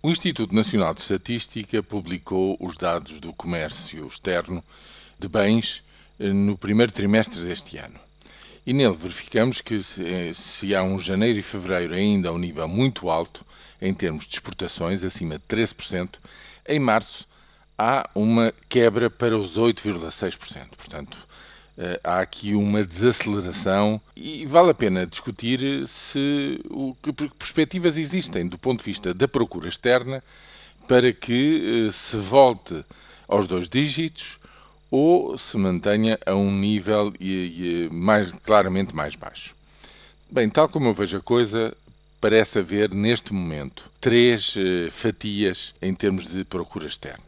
O Instituto Nacional de Estatística publicou os dados do comércio externo de bens eh, no primeiro trimestre deste ano. E nele verificamos que se, se há um janeiro e fevereiro ainda a um nível muito alto em termos de exportações, acima de 13%, em março há uma quebra para os 8,6%. Portanto, eh, há aqui uma desaceleração e vale a pena discutir se o, que perspectivas existem do ponto de vista da procura externa para que eh, se volte aos dois dígitos ou se mantenha a um nível mais, claramente mais baixo. Bem, tal como eu vejo a coisa, parece haver neste momento três eh, fatias em termos de procura externa.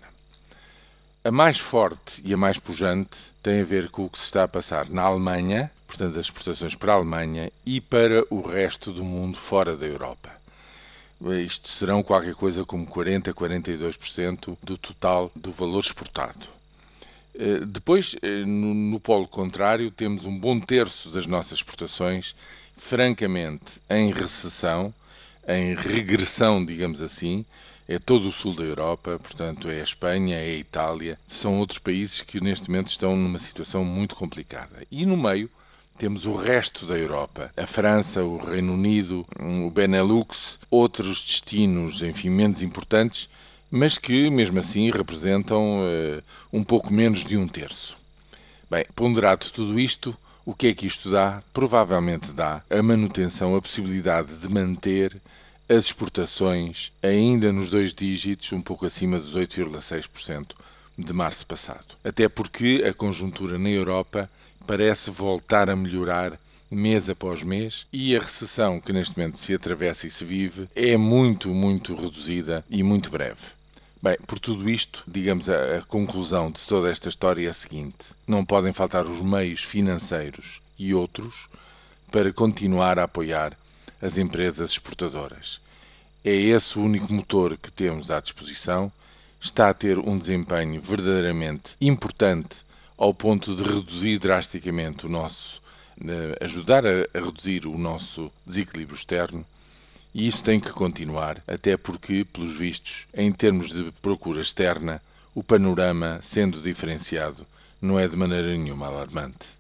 A mais forte e a mais pujante tem a ver com o que se está a passar na Alemanha, portanto, as exportações para a Alemanha e para o resto do mundo fora da Europa. Isto serão qualquer coisa como 40 a 42% do total do valor exportado. Eh, depois, eh, no, polo contrário, temos um bom terço das nossas exportações, francamente, em recessão, em regressão, digamos assim, é todo o sul da Europa, portanto é a Espanha, é a Itália, são outros países que neste momento estão numa situação muito complicada. E no meio temos o resto da Europa, a França, o Reino Unido, o Benelux, outros destinos, enfim, menos importantes, mas que mesmo assim representam uh, um pouco menos de um terço. Bem, ponderado tudo isto, o que é que isto dá? Provavelmente dá a manutenção, a possibilidade de manter as exportações ainda nos dois dígitos, um pouco acima dos 8,6% de março passado. Até porque a conjuntura na Europa parece voltar a melhorar mês após mês e a recessão que neste momento se atravessa e se vive é muito, muito reduzida e muito breve. Bem, por tudo isto, digamos, a, a, conclusão de toda esta história é a seguinte: não podem faltar os meios financeiros e outros para continuar a apoiar as empresas exportadoras. É esse o único motor que temos à disposição, está a ter um desempenho verdadeiramente importante ao ponto de reduzir drasticamente o nosso, ajudar a, reduzir o nosso desequilíbrio externo. E isso tem que continuar, até porque, pelos vistos, em termos de procura externa, o panorama, sendo diferenciado, não é de maneira nenhuma alarmante.